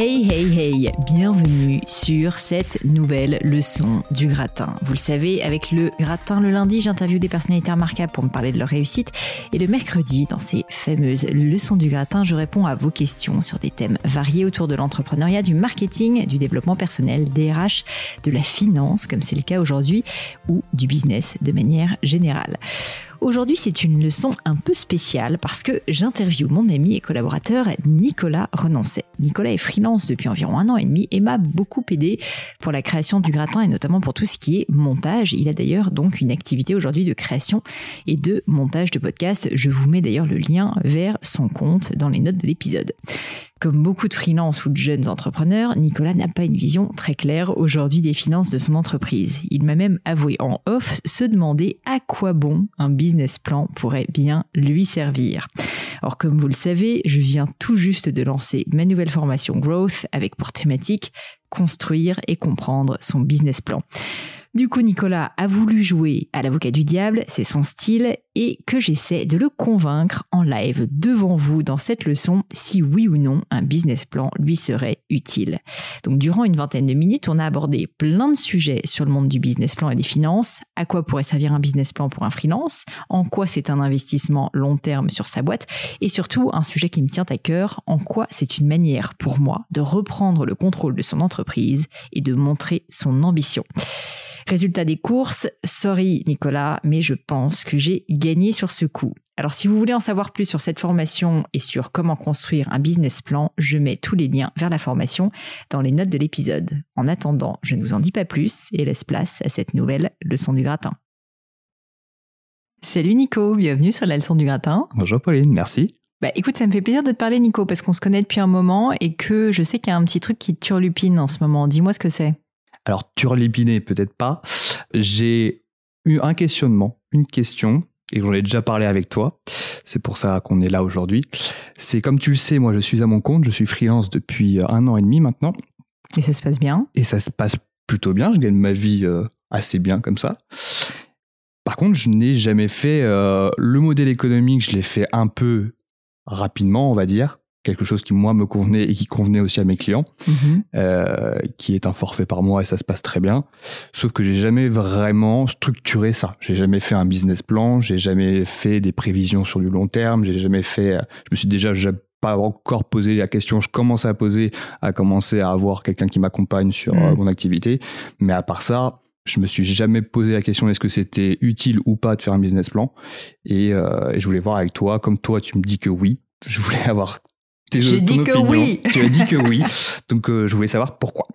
Hey hey hey, bienvenue sur cette nouvelle leçon du gratin. Vous le savez, avec le gratin le lundi, j'interviewe des personnalités remarquables pour me parler de leur réussite et le mercredi, dans ces fameuses leçons du gratin, je réponds à vos questions sur des thèmes variés autour de l'entrepreneuriat, du marketing, du développement personnel, des RH, de la finance comme c'est le cas aujourd'hui ou du business de manière générale. Aujourd'hui, c'est une leçon un peu spéciale parce que j'interviewe mon ami et collaborateur Nicolas Renoncet. Nicolas est freelance depuis environ un an et demi et m'a beaucoup aidé pour la création du gratin et notamment pour tout ce qui est montage. Il a d'ailleurs donc une activité aujourd'hui de création et de montage de podcast. Je vous mets d'ailleurs le lien vers son compte dans les notes de l'épisode. Comme beaucoup de freelance ou de jeunes entrepreneurs, Nicolas n'a pas une vision très claire aujourd'hui des finances de son entreprise. Il m'a même avoué en off se demander à quoi bon un business plan pourrait bien lui servir. Alors comme vous le savez, je viens tout juste de lancer ma nouvelle formation Growth avec pour thématique construire et comprendre son business plan. Du coup, Nicolas a voulu jouer à l'avocat du diable, c'est son style, et que j'essaie de le convaincre en live devant vous dans cette leçon si oui ou non un business plan lui serait utile. Donc durant une vingtaine de minutes, on a abordé plein de sujets sur le monde du business plan et des finances, à quoi pourrait servir un business plan pour un freelance, en quoi c'est un investissement long terme sur sa boîte, et surtout un sujet qui me tient à cœur, en quoi c'est une manière pour moi de reprendre le contrôle de son entreprise et de montrer son ambition? Résultat des courses, sorry Nicolas, mais je pense que j'ai gagné sur ce coup. Alors si vous voulez en savoir plus sur cette formation et sur comment construire un business plan, je mets tous les liens vers la formation dans les notes de l'épisode. En attendant, je ne vous en dis pas plus et laisse place à cette nouvelle leçon du gratin. Salut Nico, bienvenue sur la leçon du gratin. Bonjour Pauline, merci. Bah écoute, ça me fait plaisir de te parler Nico parce qu'on se connaît depuis un moment et que je sais qu'il y a un petit truc qui turlupine en ce moment. Dis-moi ce que c'est. Alors, turlipiné, peut-être pas. J'ai eu un questionnement, une question, et j'en ai déjà parlé avec toi. C'est pour ça qu'on est là aujourd'hui. C'est comme tu le sais, moi je suis à mon compte, je suis freelance depuis un an et demi maintenant. Et ça se passe bien? Et ça se passe plutôt bien, je gagne ma vie euh, assez bien comme ça. Par contre, je n'ai jamais fait euh, le modèle économique, je l'ai fait un peu rapidement, on va dire quelque chose qui moi me convenait et qui convenait aussi à mes clients, mhm. euh, qui est un forfait par mois et ça se passe très bien. Sauf que j'ai jamais vraiment structuré ça. J'ai jamais fait un business plan, j'ai jamais fait des prévisions sur du long terme, j'ai jamais fait. Je me suis déjà pas encore posé la question. Je commence à poser, à commencer à avoir quelqu'un qui m'accompagne sur mhm. euh, mon activité. Mais à part ça, je me suis jamais posé la question est-ce que c'était utile ou pas de faire un business plan? Et, euh, et je voulais voir avec toi, comme toi tu me dis que oui, je voulais avoir j'ai dit que oui. Tu as dit que oui. Donc, euh, je voulais savoir pourquoi.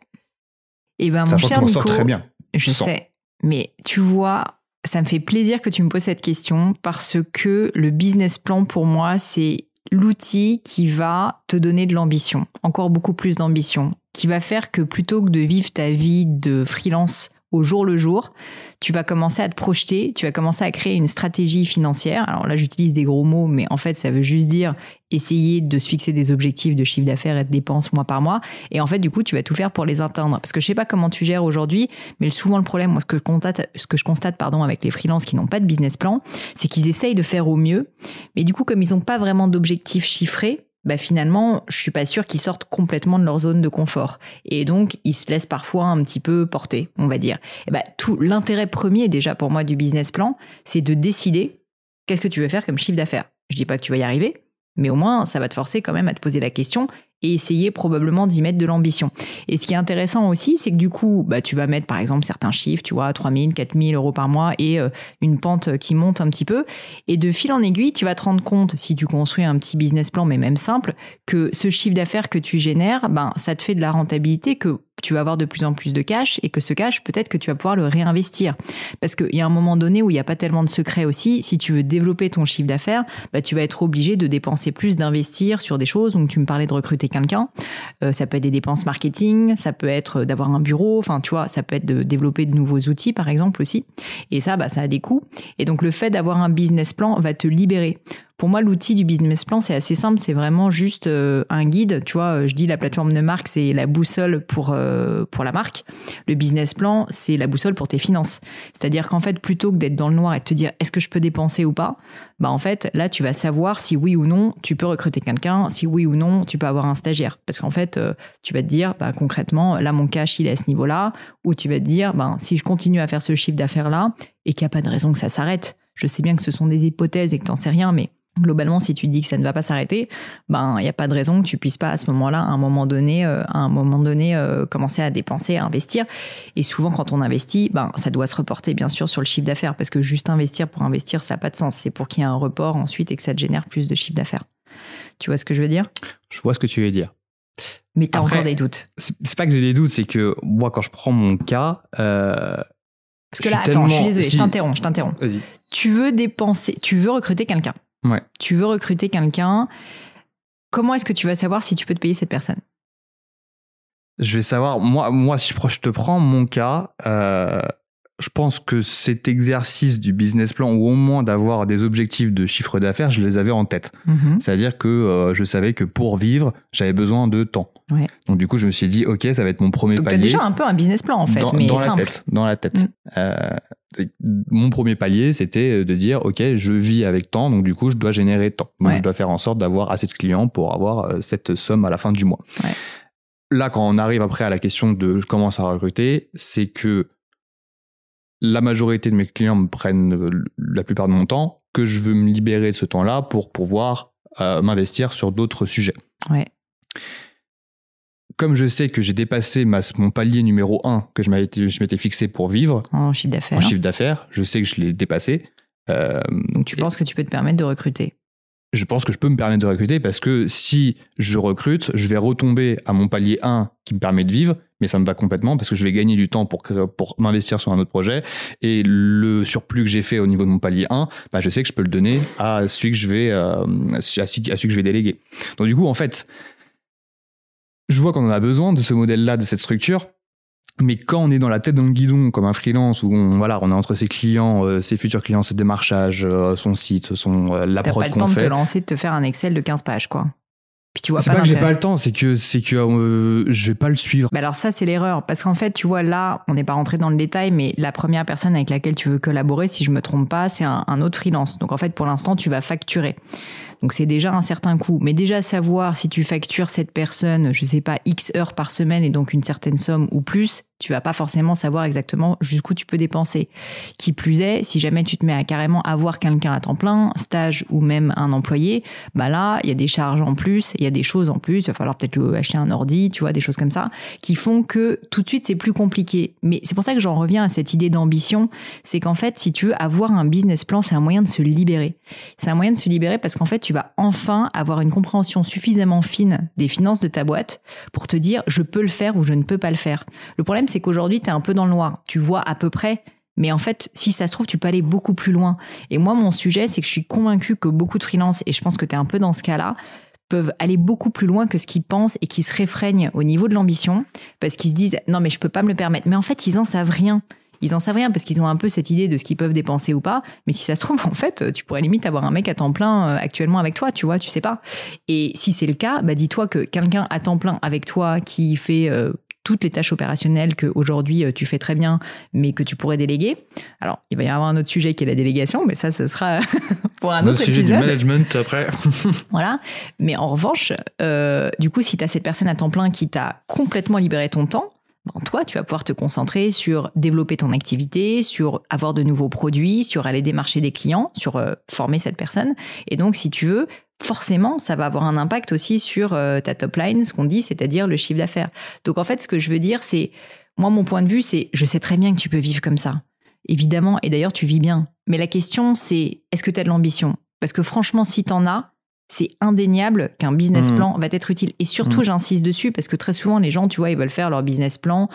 Eh ben, mon cher Nico, très bien. Je sais. Mais tu vois, ça me fait plaisir que tu me poses cette question parce que le business plan, pour moi, c'est l'outil qui va te donner de l'ambition, encore beaucoup plus d'ambition, qui va faire que plutôt que de vivre ta vie de freelance au jour le jour, tu vas commencer à te projeter, tu vas commencer à créer une stratégie financière. Alors là, j'utilise des gros mots, mais en fait, ça veut juste dire essayer de se fixer des objectifs de chiffre d'affaires et de dépenses mois par mois. Et en fait, du coup, tu vas tout faire pour les atteindre. Parce que je sais pas comment tu gères aujourd'hui, mais souvent le problème, moi, ce que je constate, ce que je constate, pardon, avec les freelances qui n'ont pas de business plan, c'est qu'ils essayent de faire au mieux. Mais du coup, comme ils n'ont pas vraiment d'objectifs chiffrés, bah finalement, je suis pas sûre qu'ils sortent complètement de leur zone de confort. Et donc, ils se laissent parfois un petit peu porter, on va dire. Bah, tout l'intérêt premier déjà pour moi du business plan, c'est de décider qu'est-ce que tu veux faire comme chiffre d'affaires. Je dis pas que tu vas y arriver, mais au moins, ça va te forcer quand même à te poser la question et essayer probablement d'y mettre de l'ambition. Et ce qui est intéressant aussi, c'est que du coup, bah, tu vas mettre par exemple certains chiffres, tu vois, 3000, 4000 euros par mois et euh, une pente qui monte un petit peu. Et de fil en aiguille, tu vas te rendre compte, si tu construis un petit business plan, mais même simple, que ce chiffre d'affaires que tu génères, ben, ça te fait de la rentabilité que tu vas avoir de plus en plus de cash et que ce cash, peut-être que tu vas pouvoir le réinvestir. Parce qu'il y a un moment donné où il n'y a pas tellement de secrets aussi. Si tu veux développer ton chiffre d'affaires, bah, tu vas être obligé de dépenser plus, d'investir sur des choses. Donc, tu me parlais de recruter quelqu'un. Euh, ça peut être des dépenses marketing, ça peut être d'avoir un bureau. Enfin, tu vois, ça peut être de développer de nouveaux outils, par exemple, aussi. Et ça, bah, ça a des coûts. Et donc, le fait d'avoir un business plan va te libérer. Pour moi, l'outil du business plan, c'est assez simple. C'est vraiment juste euh, un guide. Tu vois, je dis la plateforme de marque, c'est la boussole pour euh, pour la marque. Le business plan, c'est la boussole pour tes finances. C'est-à-dire qu'en fait, plutôt que d'être dans le noir et de te dire est-ce que je peux dépenser ou pas, bah en fait, là, tu vas savoir si oui ou non tu peux recruter quelqu'un, si oui ou non tu peux avoir un stagiaire. Parce qu'en fait, euh, tu vas te dire, bah, concrètement, là, mon cash, il est à ce niveau-là, ou tu vas te dire, bah, si je continue à faire ce chiffre d'affaires-là et qu'il n'y a pas de raison que ça s'arrête. Je sais bien que ce sont des hypothèses et que tu n'en sais rien, mais globalement, si tu dis que ça ne va pas s'arrêter, ben il n'y a pas de raison que tu puisses pas à ce moment-là, à un moment donné, euh, à un moment donné, euh, commencer à dépenser, à investir. Et souvent, quand on investit, ben ça doit se reporter bien sûr sur le chiffre d'affaires, parce que juste investir pour investir, ça n'a pas de sens. C'est pour qu'il y ait un report ensuite et que ça te génère plus de chiffre d'affaires. Tu vois ce que je veux dire? Je vois ce que tu veux dire. Mais tu as encore des doutes. C'est pas que j'ai des doutes, c'est que moi, quand je prends mon cas. Euh, parce que là, attends, je suis désolée, je t'interromps, je t'interromps. Tu veux dépenser, tu veux recruter quelqu'un. Tu veux recruter quelqu'un. Comment est-ce que tu vas savoir si tu peux te payer cette personne? Je vais savoir. Moi, moi, si je te prends mon cas, euh, je pense que cet exercice du business plan, ou au moins d'avoir des objectifs de chiffre d'affaires, je les avais en tête. Mhm. C'est-à-dire que euh, je savais que pour vivre, j'avais besoin de temps. Donc du coup, je me suis dit, ok, ça va être mon premier Donc, palier. Donc déjà un peu un business plan en fait, dans, mais dans la tête. Dans la tête. Mm. Euh, mon premier palier, c'était de dire, OK, je vis avec temps, donc du coup, je dois générer temps. Donc, je dois faire en sorte d'avoir assez de clients pour avoir euh, cette somme à la fin du mois. Là, quand on arrive après à la question de je commence à recruter, c'est que la majorité de mes clients me prennent euh, la plupart de mon temps, que je veux me libérer de ce temps-là pour pouvoir euh, m'investir sur d'autres sujets. Ouais comme je sais que j'ai dépassé mon palier numéro 1 que je m'étais fixé pour vivre en chiffre d'affaires, en chiffre d'affaires, je sais que je l'ai dépassé. Euh, Donc tu penses que tu peux te permettre de recruter? Je pense que je peux me permettre de recruter parce que si je recrute, je vais retomber à mon palier 1 qui me permet de vivre, mais ça me va complètement parce que je vais gagner du temps pour, pour m'investir sur un autre projet et le surplus que j'ai fait au niveau de mon palier 1, bah je sais que je peux le donner à celui que je vais, euh, à celui que je vais déléguer. Donc du coup, en fait, je vois qu'on en a besoin de ce modèle-là, de cette structure. Mais quand on est dans la tête le guidon, comme un freelance, où on, voilà, on est entre ses clients, euh, ses futurs clients, ses démarchages, euh, son site, son, euh, la prod qu'on fait. T'as pas le temps de te lancer, de te faire un Excel de 15 pages, quoi. Puis tu vois c'est pas, que j'ai pas le temps, c'est que c'est que je vais pas le suivre. Bah alors ça c'est l'erreur parce qu'en fait tu vois là on n'est pas rentré dans le détail mais la première personne avec laquelle tu veux collaborer si je me trompe pas c'est un, un autre freelance donc en fait pour l'instant tu vas facturer donc c'est déjà un certain coût. Mais déjà savoir si tu factures cette personne, je sais pas, X heures par semaine et donc une certaine somme ou plus, tu vas pas forcément savoir exactement jusqu'où tu peux dépenser. Qui plus est, si jamais tu te mets à carrément avoir quelqu'un à temps plein, stage ou même un employé, bah là, il y a des charges en plus, il y a des choses en plus, il va falloir peut-être acheter un ordi, tu vois, des choses comme ça, qui font que tout de suite c'est plus compliqué. Mais c'est pour ça que j'en reviens à cette idée d'ambition, c'est qu'en fait, si tu veux avoir un business plan, c'est un moyen de se libérer. C'est un moyen de se libérer parce qu'en fait, tu vas enfin avoir une compréhension suffisamment fine des finances de ta boîte pour te dire je peux le faire ou je ne peux pas le faire. Le problème, c'est qu'aujourd'hui, tu es un peu dans le noir. Tu vois à peu près mais en fait, si ça se trouve, tu peux aller beaucoup plus loin. Et moi, mon sujet, c'est que je suis convaincue que beaucoup de freelances, et je pense que tu es un peu dans ce cas-là, peuvent aller beaucoup plus loin que ce qu'ils pensent et qui se réfrègnent au niveau de l'ambition parce qu'ils se disent non mais je peux pas me le permettre. Mais en fait, ils en savent rien. Ils en savent rien parce qu'ils ont un peu cette idée de ce qu'ils peuvent dépenser ou pas. Mais si ça se trouve, en fait, tu pourrais limite avoir un mec à temps plein euh, actuellement avec toi, tu vois, tu sais pas. Et si c'est le cas, bah dis-toi que quelqu'un à temps plein avec toi qui fait euh, toutes les tâches opérationnelles que aujourd'hui tu fais très bien, mais que tu pourrais déléguer. Alors, il va y avoir un autre sujet qui est la délégation, mais ça, ce sera pour un autre, sujet du management après. voilà. Mais en revanche, du coup, si tu as cette personne à temps plein qui t'a complètement libéré ton temps, ben, toi, tu vas pouvoir te concentrer sur développer ton activité, sur avoir de nouveaux produits, sur aller démarcher des clients, sur euh, former cette personne. Et donc, si tu veux, forcément, ça va avoir un impact aussi sur euh, ta top line, ce qu'on dit, c'est-à-dire le chiffre d'affaires. Donc, en fait, ce que je veux dire, c'est, moi, mon point de vue, c'est, je sais très bien que tu peux vivre comme ça. Évidemment, et d'ailleurs, tu vis bien. Mais la question, c'est, est-ce que tu as de l'ambition? Parce que franchement, si tu en as, c'est indéniable qu'un business mmh. plan va être utile. Et surtout, mmh. j'insiste dessus parce que très souvent, les gens, tu vois, ils veulent faire leur business plan,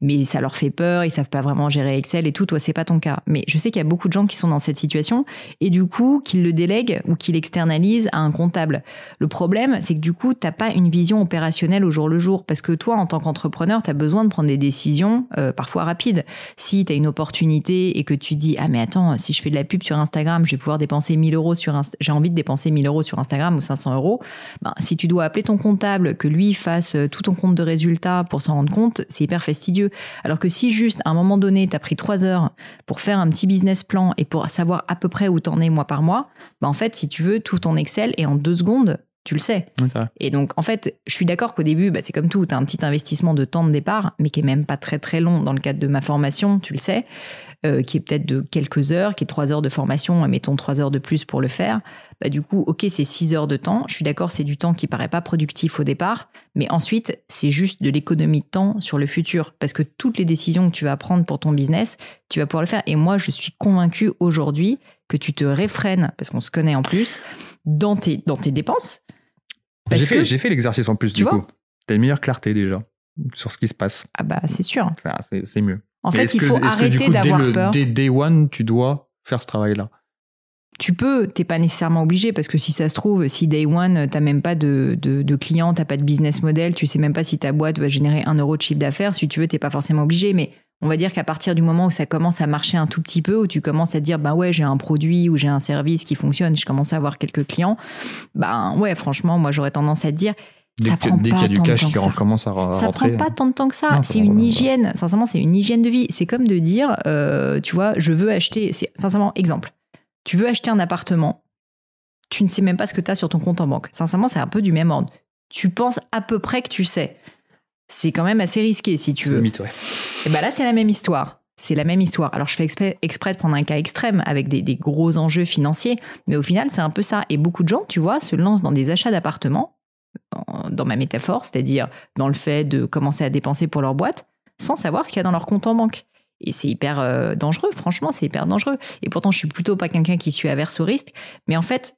mais ça leur fait peur, ils savent pas vraiment gérer Excel et tout. Toi, c'est pas ton cas. Mais je sais qu'il y a beaucoup de gens qui sont dans cette situation et du coup, qu'ils le délèguent ou qu'ils l'externalisent à un comptable. Le problème, c'est que du coup, t'as pas une vision opérationnelle au jour le jour parce que toi, en tant qu'entrepreneur, tu as besoin de prendre des décisions euh, parfois rapides. Si tu as une opportunité et que tu dis, ah, mais attends, si je fais de la pub sur Instagram, je vais pouvoir dépenser 1000 euros sur j'ai envie de dépenser 1000 euros sur Instagram ou 500 euros, ben, si tu dois appeler ton comptable, que lui fasse euh, tout ton compte de résultats pour s'en rendre compte, c'est hyper fastidieux. Alors que si juste à un moment donné, tu as pris trois heures pour faire un petit business plan et pour savoir à peu près où t'en es mois par mois, ben, en fait, si tu veux, tout ton Excel et en deux secondes, tu le sais. et donc, en fait, je suis d'accord qu'au début, bah, c'est comme tout, tu as un petit investissement de temps de départ, mais qui est même pas très très long dans le cadre de ma formation, tu le sais. Euh, qui est peut-être de quelques heures, qui est trois heures de formation, mettons trois heures de plus pour le faire, bah du coup, ok, c'est six heures de temps. Je suis d'accord, c'est du temps qui paraît pas productif au départ, mais ensuite, c'est juste de l'économie de temps sur le futur, parce que toutes les décisions que tu vas prendre pour ton business, tu vas pouvoir le faire. Et moi, je suis convaincu aujourd'hui que tu te réfrènes, parce qu'on se connaît en plus, dans tes, dans tes dépenses. J'ai fait, fait l'exercice en plus, du coup. Tu as une meilleure clarté déjà sur ce qui se passe. Ah bah c'est sûr. C'est mieux. En fait, il faut arrêter d'avoir peur. Dès day one, tu dois faire ce travail-là? Tu peux, t'es pas nécessairement obligé parce que si ça se trouve, si day one, t'as même pas de, de, de clients, t'as pas de business model, tu sais même pas si ta boîte va générer un euro de chiffre d'affaires. Si tu veux, t'es pas forcément obligé, mais on va dire qu'à partir du moment où ça commence à marcher un tout petit peu, où tu commences à te dire, bah ouais, j'ai un produit ou j'ai un service qui fonctionne, je commence à avoir quelques clients, bah ouais, franchement, moi j'aurais tendance à te dire, Dès qu'il y a du cash qui commence à rentrer. Ça prend pas tant de temps que ça. C'est une hygiène. Sincèrement, c'est une hygiène de vie. C'est comme de dire, euh, tu vois, je veux acheter. Sincèrement, exemple. Tu veux acheter un appartement. Tu ne sais même pas ce que tu as sur ton compte en banque. Sincèrement, c'est un peu du même ordre. Tu penses à peu près que tu sais. C'est quand même assez risqué si tu veux. Mythe, ouais. Et ben là, c'est la même histoire. C'est la même histoire. Alors, je fais exprès, de prendre un cas extrême avec des, des gros enjeux financiers, mais au final, c'est un peu ça. Et beaucoup de gens, tu vois, se lancent dans des achats d'appartements dans ma métaphore, c'est-à-dire dans le fait de commencer à dépenser pour leur boîte sans savoir ce qu'il y a dans leur compte en banque. Et c'est hyper euh, dangereux, franchement, c'est hyper dangereux. Et pourtant, je suis plutôt pas quelqu'un qui suis averse au risque, mais en fait,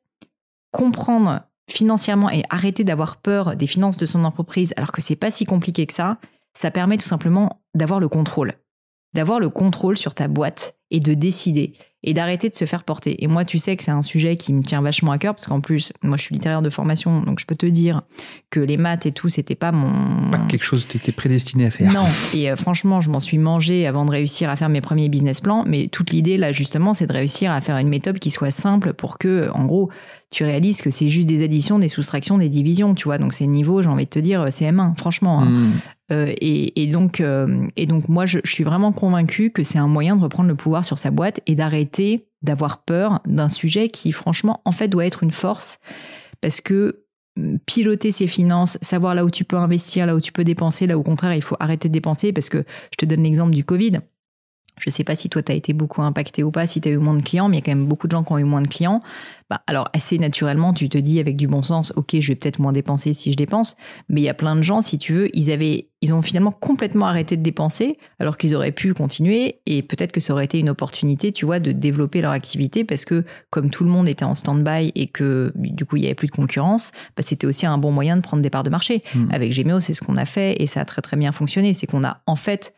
comprendre financièrement et arrêter d'avoir peur des finances de son entreprise alors que c'est pas si compliqué que ça, ça permet tout simplement d'avoir le contrôle. D'avoir le contrôle sur ta boîte et de décider et d'arrêter de se faire porter. Et moi, tu sais que c'est un sujet qui me tient vachement à cœur parce qu'en plus, moi, je suis littéraire de formation, donc je peux te dire que les maths et tout, c'était pas mon pas quelque chose que tu étais prédestiné à faire. Non. Et euh, franchement, je m'en suis mangé avant de réussir à faire mes premiers business plans. Mais toute l'idée là, justement, c'est de réussir à faire une méthode qui soit simple pour que, en gros, tu réalises que c'est juste des additions, des soustractions, des divisions, tu vois. Donc c'est niveau, j'ai envie de te dire, c'est M1, franchement. Hein. Hmm. Euh, et, donc, euh, et donc moi, je, je suis vraiment convaincue que c'est un moyen de reprendre le pouvoir sur sa boîte et d'arrêter d'avoir peur d'un sujet qui, franchement, en fait, doit être une force parce que hum, piloter ses finances, savoir là où tu peux investir, là où tu peux dépenser, là au contraire, il faut arrêter de dépenser parce que je te donne l'exemple du Covid. Je sais pas si toi, tu as été beaucoup impacté ou pas, si tu as eu moins de clients, mais il y a quand même beaucoup de gens qui ont eu moins de clients. Bah, alors, assez naturellement, tu te dis avec du bon sens, OK, je vais peut-être moins dépenser si je dépense. Mais il y a plein de gens, si tu veux, ils avaient, ils ont finalement complètement arrêté de dépenser alors qu'ils auraient pu continuer. Et peut-être que ça aurait été une opportunité, tu vois, de développer leur activité parce que comme tout le monde était en stand-by et que du coup, il y avait plus de concurrence, bah, c'était aussi un bon moyen de prendre des parts de marché. Hmm. Avec Gemio, c'est ce qu'on a fait et ça a très très bien fonctionné. C'est qu'on a en fait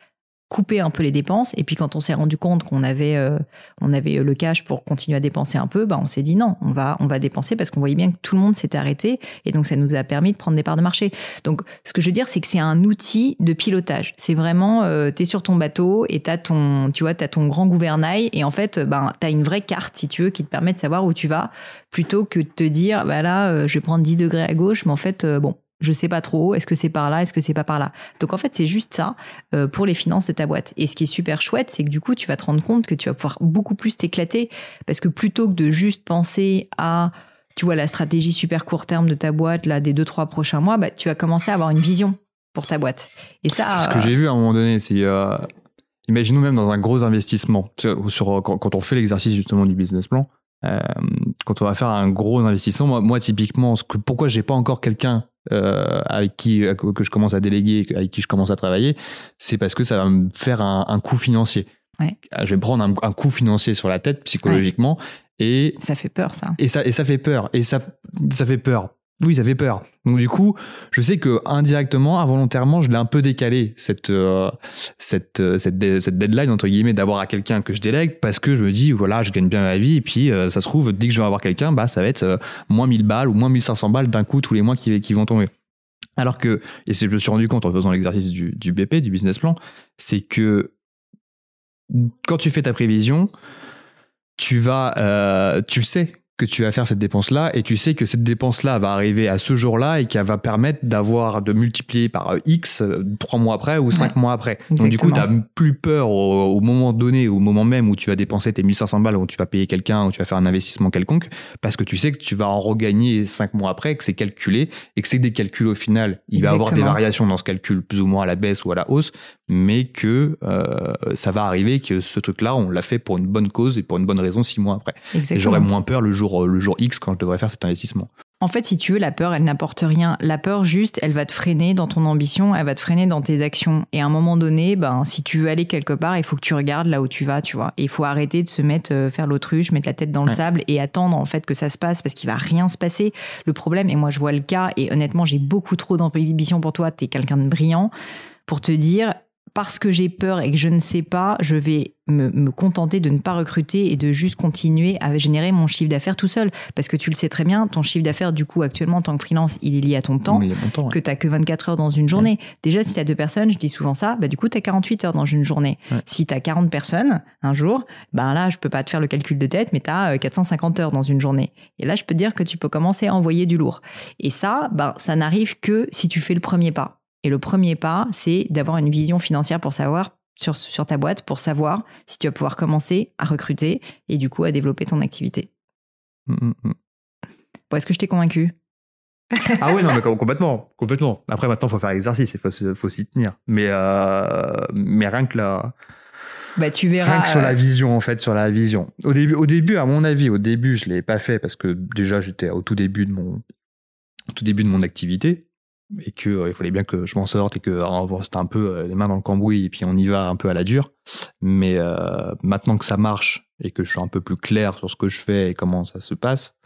couper un peu les dépenses. Et puis quand on s'est rendu compte qu'on avait, euh, on avait le cash pour continuer à dépenser un peu, bah on s'est dit non, on va, on va dépenser parce qu'on voyait bien que tout le monde s'était arrêté. Et donc ça nous a permis de prendre des parts de marché. Donc ce que je veux dire, c'est que c'est un outil de pilotage. C'est vraiment, euh, tu es sur ton bateau et t'as ton, tu vois, as ton grand gouvernail et en fait, ben t'as une vraie carte si tu veux qui te permet de savoir où tu vas plutôt que de te dire, bah là, euh, je vais prendre 10 degrés à gauche, mais en fait, bon, je sais pas trop, est-ce que c'est par là, est-ce que c'est pas par là? Donc en fait, c'est juste ça euh, pour les finances de ta boîte. Et ce qui est super chouette, c'est que du coup, tu vas te rendre compte que tu vas pouvoir beaucoup plus t'éclater parce que plutôt que de juste penser à tu vois la stratégie super court terme de ta boîte là des deux trois prochains mois, bah, tu vas commencer à avoir une vision pour ta boîte. Et ça, ce que j'ai vu à un moment donné, c'est euh, imaginons même dans un gros investissement sur, quand, on fait l'exercice justement du business plan. Euh, quand on va faire un gros investissement, moi, moi typiquement, ce que, pourquoi j'ai pas encore quelqu'un euh, avec qui que je commence à déléguer, avec qui je commence à travailler, c'est parce que ça va me faire un, un coût financier. Ouais. Je vais prendre un, un, coût financier sur la tête psychologiquement et ça fait peur ça. Et ça et ça fait peur et ça ça fait peur oui, ça fait peur. Donc du coup, je sais que indirectement, involontairement, je l'ai un peu décalé cette euh, cette, euh, cette, cette deadline entre guillemets d'avoir à quelqu'un que je délègue parce que je me dis voilà, je gagne bien ma vie et puis euh, ça se trouve dès que je vais avoir quelqu'un, bah ça va être moins 1000 balles ou moins 1500 balles d'un coup tous les mois qui qui vont tomber. Alors que et je me suis rendu compte en faisant l'exercice du du BP du business plan, c'est que quand tu fais ta prévision, tu vas tu le sais que tu vas faire cette dépense-là et tu sais que cette dépense-là va arriver à ce jour-là et qu'elle va permettre d'avoir de multiplier par euh, X euh, trois mois après ou cinq mois après. Donc du coup, tu n'as plus peur au, moment donné, au moment même où tu vas dépenser tes 1500 balles, où tu vas payer quelqu'un, où tu vas faire un investissement quelconque, parce que tu sais que tu vas en regagner cinq mois après, que c'est calculé et que c'est des calculs au final. Il va y avoir des variations dans ce calcul, plus ou moins à la baisse ou à la hausse, mais que euh, ça va arriver que ce truc-là, on l'a fait pour une bonne cause et pour une bonne raison six mois après. J'aurais moins peur le jour, euh, le jour X quand je devrais faire cet investissement. En fait, si tu veux, la peur, elle n'apporte rien. La peur, juste, elle va te freiner dans ton ambition, elle va te freiner dans tes actions. Et à un moment donné, ben, si tu veux aller quelque part, il faut que tu regardes là où tu vas, tu vois. Et il faut arrêter de se mettre, euh, faire l'autruche, mettre la tête dans le sable et attendre, en fait, que ça se passe parce qu'il va rien se passer. Le problème, et moi, je vois le cas, et honnêtement, j'ai beaucoup trop d'ambition pour toi, t'es quelqu'un de brillant, pour te dire, parce que j'ai peur et que je ne sais pas, je vais me, contenter de ne pas recruter et de juste continuer à générer mon chiffre d'affaires tout seul. Parce que tu le sais très bien, ton chiffre d'affaires, du coup, actuellement, en tant que freelance, il est lié à ton temps, que tu n'as que 24 heures dans une journée. Déjà, si tu as deux personnes, je dis souvent ça, bah, du coup, tu as 48 heures dans une journée. Si tu as 40 personnes un jour, ben là, je peux pas te faire le calcul de tête, mais tu as 450 heures dans une journée. Et là, je peux te dire que tu peux commencer à envoyer du lourd. Et ça, ben, ça n'arrive que si tu fais le premier pas. Et le premier pas, c'est d'avoir une vision financière pour savoir sur, sur ta boîte, pour savoir si tu vas pouvoir commencer à recruter et du coup à développer ton activité. Mmh. Bon, Est-ce que je t'ai convaincu? Ah oui, non, mais complètement, complètement. Après, maintenant, il faut faire l'exercice, il faut, faut s'y tenir. Mais, euh, mais rien que là. Bah, tu verras. Rien que sur la euh, vision, en fait, sur la vision. Au début, au début, à mon avis, au début, je l'ai pas fait parce que déjà, j'étais au tout début de mon, au tout début de mon activité et que euh, il fallait bien que je m'en sorte et que c'était un peu euh, les mains dans le cambouis et puis on y va un peu à la dure. Mais euh, maintenant que ça marche et que je suis un peu plus clair sur ce que je fais et comment ça se passe,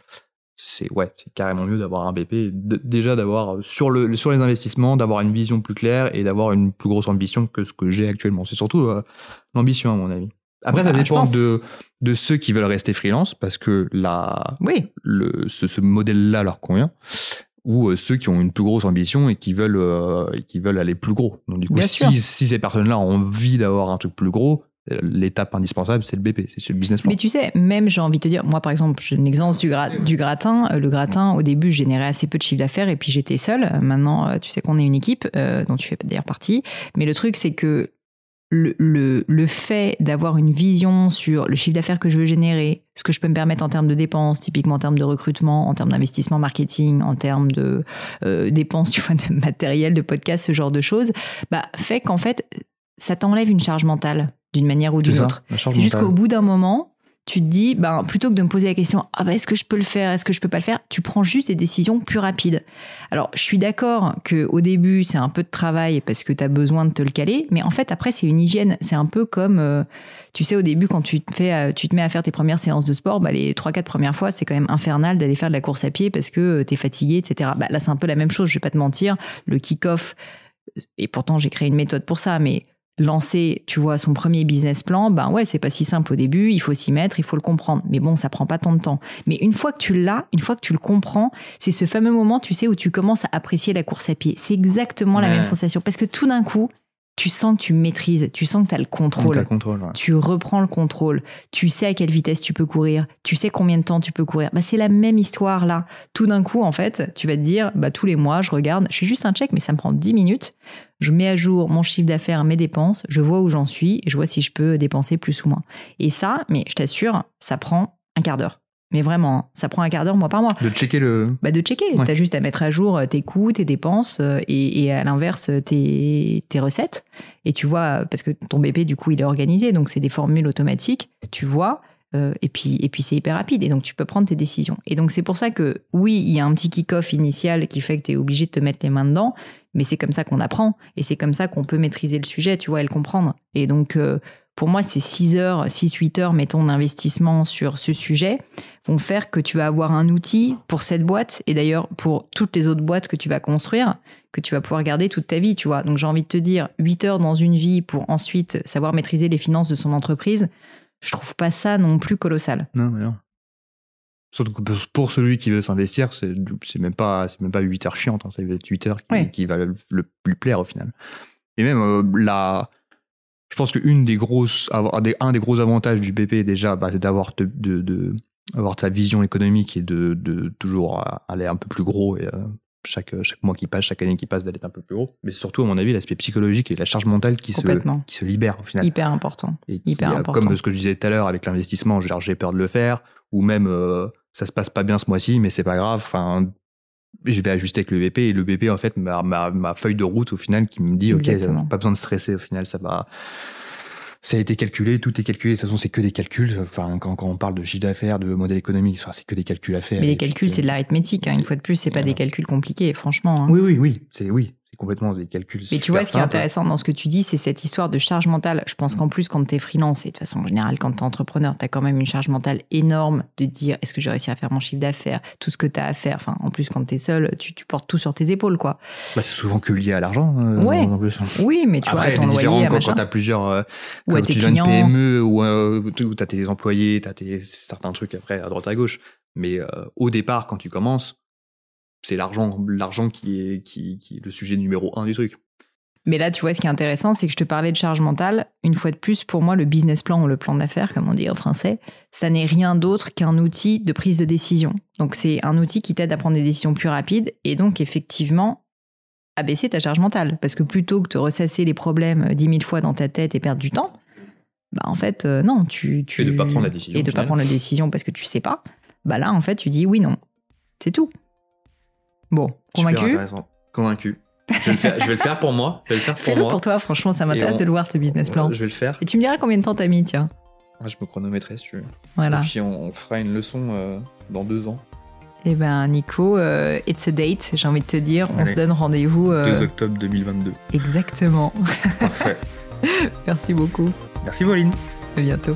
c'est ouais, c'est carrément mieux d'avoir un BP. déjà d'avoir sur le sur les investissements, d'avoir une vision plus claire et d'avoir une plus grosse ambition que ce que j'ai actuellement. C'est surtout l'ambition à mon avis. Après, ça dépend de, de ceux qui veulent rester freelance parce que la, oui. le, ce, ce modèle-là leur convient ou euh, ceux qui ont une plus grosse ambition et qui veulent euh, et qui veulent aller plus gros. Donc du coup, si, si, ces personnes-là ont envie d'avoir un truc plus gros, euh, l'étape indispensable, c'est le BP, c'est le business plan. Mais tu sais, même j'ai envie de te dire, moi par exemple, j'ai une exemple du, du gratin. Le gratin, au début, je générais assez peu de chiffre d'affaires et puis j'étais seule. Maintenant, tu sais qu'on est une équipe dont tu fais d'ailleurs partie. Mais le truc, c'est que le, le, le, fait d'avoir une vision sur le chiffre d'affaires que je veux générer, ce que je peux me permettre en termes de dépenses, typiquement en termes de recrutement, en termes d'investissement marketing, en termes de euh, dépenses, tu vois, de matériel, de podcast, ce genre de choses, bah, fait qu'en fait, ça t'enlève une charge mentale d'une manière ou d'une autre. C'est juste qu'au bout d'un moment, tu te dis, ben, plutôt que de me poser la question, ah ben, est-ce que je peux le faire, est-ce que je peux pas le faire, tu prends juste des décisions plus rapides. Alors, je suis d'accord que au début, c'est un peu de travail parce que tu as besoin de te le caler, mais en fait, après, c'est une hygiène. C'est un peu comme, euh, tu sais, au début, quand tu te, fais, euh, tu te mets à faire tes premières séances de sport, bah, les trois, quatre premières fois, c'est quand même infernal d'aller faire de la course à pied parce que euh, tu es fatigué, etc. Bah, là, c'est un peu la même chose, je vais pas te mentir. Le kick-off, et pourtant, j'ai créé une méthode pour ça, mais lancer, tu vois, son premier business plan, ben ouais, c'est pas si simple au début, il faut s'y mettre, il faut le comprendre. Mais bon, ça prend pas tant de temps. Mais une fois que tu l'as, une fois que tu le comprends, c'est ce fameux moment, tu sais, où tu commences à apprécier la course à pied. C'est exactement la même sensation. Parce que tout d'un coup, tu sens que tu maîtrises, tu sens que tu as le contrôle. contrôle Tu reprends le contrôle, tu sais à quelle vitesse tu peux courir, tu sais combien de temps tu peux courir. Bah, c'est la même histoire là. Tout d'un coup, en fait, tu vas te dire, bah, tous les mois, je regarde, je fais juste un check, mais ça me prend 10 minutes. Je mets à jour mon chiffre d'affaires, mes dépenses, je vois où j'en suis et je vois si je peux dépenser plus ou moins. Et ça, mais je t'assure, ça prend un quart d'heure. Mais vraiment, hein, ça prend un quart d'heure mois par mois. De checker le. Bah de checker. Tu as juste à mettre à jour euh, tes coûts, tes dépenses euh, et, et à l'inverse tes, tes recettes. Et tu vois, parce que ton BP, du coup, il est organisé, donc c'est des formules automatiques. Tu vois, euh, et puis, et puis c'est hyper rapide, et donc tu peux prendre tes décisions. Et donc c'est pour ça que oui, il y a un petit kick-off initial qui fait que tu es obligé de te mettre les mains dedans, mais c'est comme ça qu'on apprend, et c'est comme ça qu'on peut maîtriser le sujet, tu vois, et le comprendre. Et donc pour moi, ces 6 heures, 6-8 heures, mettons, d'investissement sur ce sujet vont faire que tu vas avoir un outil pour cette boîte et d'ailleurs pour toutes les autres boîtes que tu vas construire, que tu vas pouvoir garder toute ta vie, tu vois. Donc j'ai envie de te dire, 8 heures dans une vie pour ensuite savoir maîtriser les finances de son entreprise, je trouve pas ça non plus colossal. Non, mais non. Surtout que pour celui qui veut s'investir, c'est même pas c'est même pas 8 heures chiantes, hein, ça va être 8 heures qui, va le, plus plaire au final. Et même euh, la je pense qu'une des grosses, un des gros avantages du BP déjà, bah, c'est d'avoir de, de, avoir ta vision économique et de, de toujours aller un peu plus gros et euh, chaque chaque mois qui passe, chaque année qui passe, d'aller un peu plus gros. Mais surtout, à mon avis, l'aspect psychologique et la charge mentale qui se qui se libère au final. Hyper important. Hyper important. Comme ce que je disais tout à l'heure avec l'investissement, genre j'ai peur de le faire, ou même euh, ça se passe pas bien ce mois-ci, mais c'est pas grave. Enfin, je vais ajuster avec le BP et le BP en fait ma, ma, feuille de route au final qui me dit ok pas besoin de stresser au final ça va ça a été calculé, tout est calculé. De toute façon, c'est que des calculs. Enfin, quand, quand on parle de chiffre d'affaires, de modèle économique, enfin, c'est que des calculs à faire. Mais les calculs, c'est de l'arithmétique. Hein, une fois de plus, c'est pas des calculs compliqués, franchement. Hein. Oui, oui, oui. C'est oui complètement des calculs. Mais tu vois, ce qui est intéressant dans ce que tu dis, c'est cette histoire de charge mentale. Je pense qu'en plus, quand tu es freelance, et de façon générale, quand tu es entrepreneur, tu as quand même une charge mentale énorme de dire est-ce que j'ai réussi à faire mon chiffre d'affaires, tout ce que tu as à faire. Enfin, en plus, quand tu es seul, tu, tu, portes tout sur tes épaules, quoi. Bah, c'est souvent que lié à l'argent. Euh, ouais. Oui, mais tu Après, vois, ton loyer, quand, quand tu as plusieurs. Euh, ou quand tu une PME ou euh, tu as tes employés, tu as tes, certains trucs après à droite à gauche. Mais euh, au départ, quand tu commences, c'est l'argent, l'argent qui est, qui, qui est le sujet numéro un du truc. Mais là, tu vois, ce qui est intéressant, c'est que je te parlais de charge mentale. Une fois de plus, pour moi, le business plan ou le plan d'affaires, comme on dit en français, ça n'est rien d'autre qu'un outil de prise de décision. Donc, c'est un outil qui t'aide à prendre des décisions plus rapides et donc, effectivement, à baisser ta charge mentale. Parce que plutôt que de ressasser les problèmes dix mille fois dans ta tête et perdre du temps, bah, en fait, euh, non, tu, tu. Et de pas prendre la décision. Et de pas prendre la décision parce que tu sais pas. Bah là, en fait, tu dis oui, non. C'est tout. Bon, convaincu Convaincu. Je vais, le faire, je vais le faire pour moi. Je vais le faire pour Fais-le pour toi, franchement, ça m'intéresse de le voir ce business plan. Je vais le faire. Et tu me diras combien de temps t'as mis, tiens. Ah, je me chronométrerai si tu veux. Voilà. Et puis on, fera une leçon euh, dans deux ans. Eh ben, Nico, euh, it's a date, j'ai envie de te dire. On se donne rendez-vous. 2 euh, octobre 2022. Exactement. Parfait. Merci beaucoup. Merci, Pauline. À bientôt.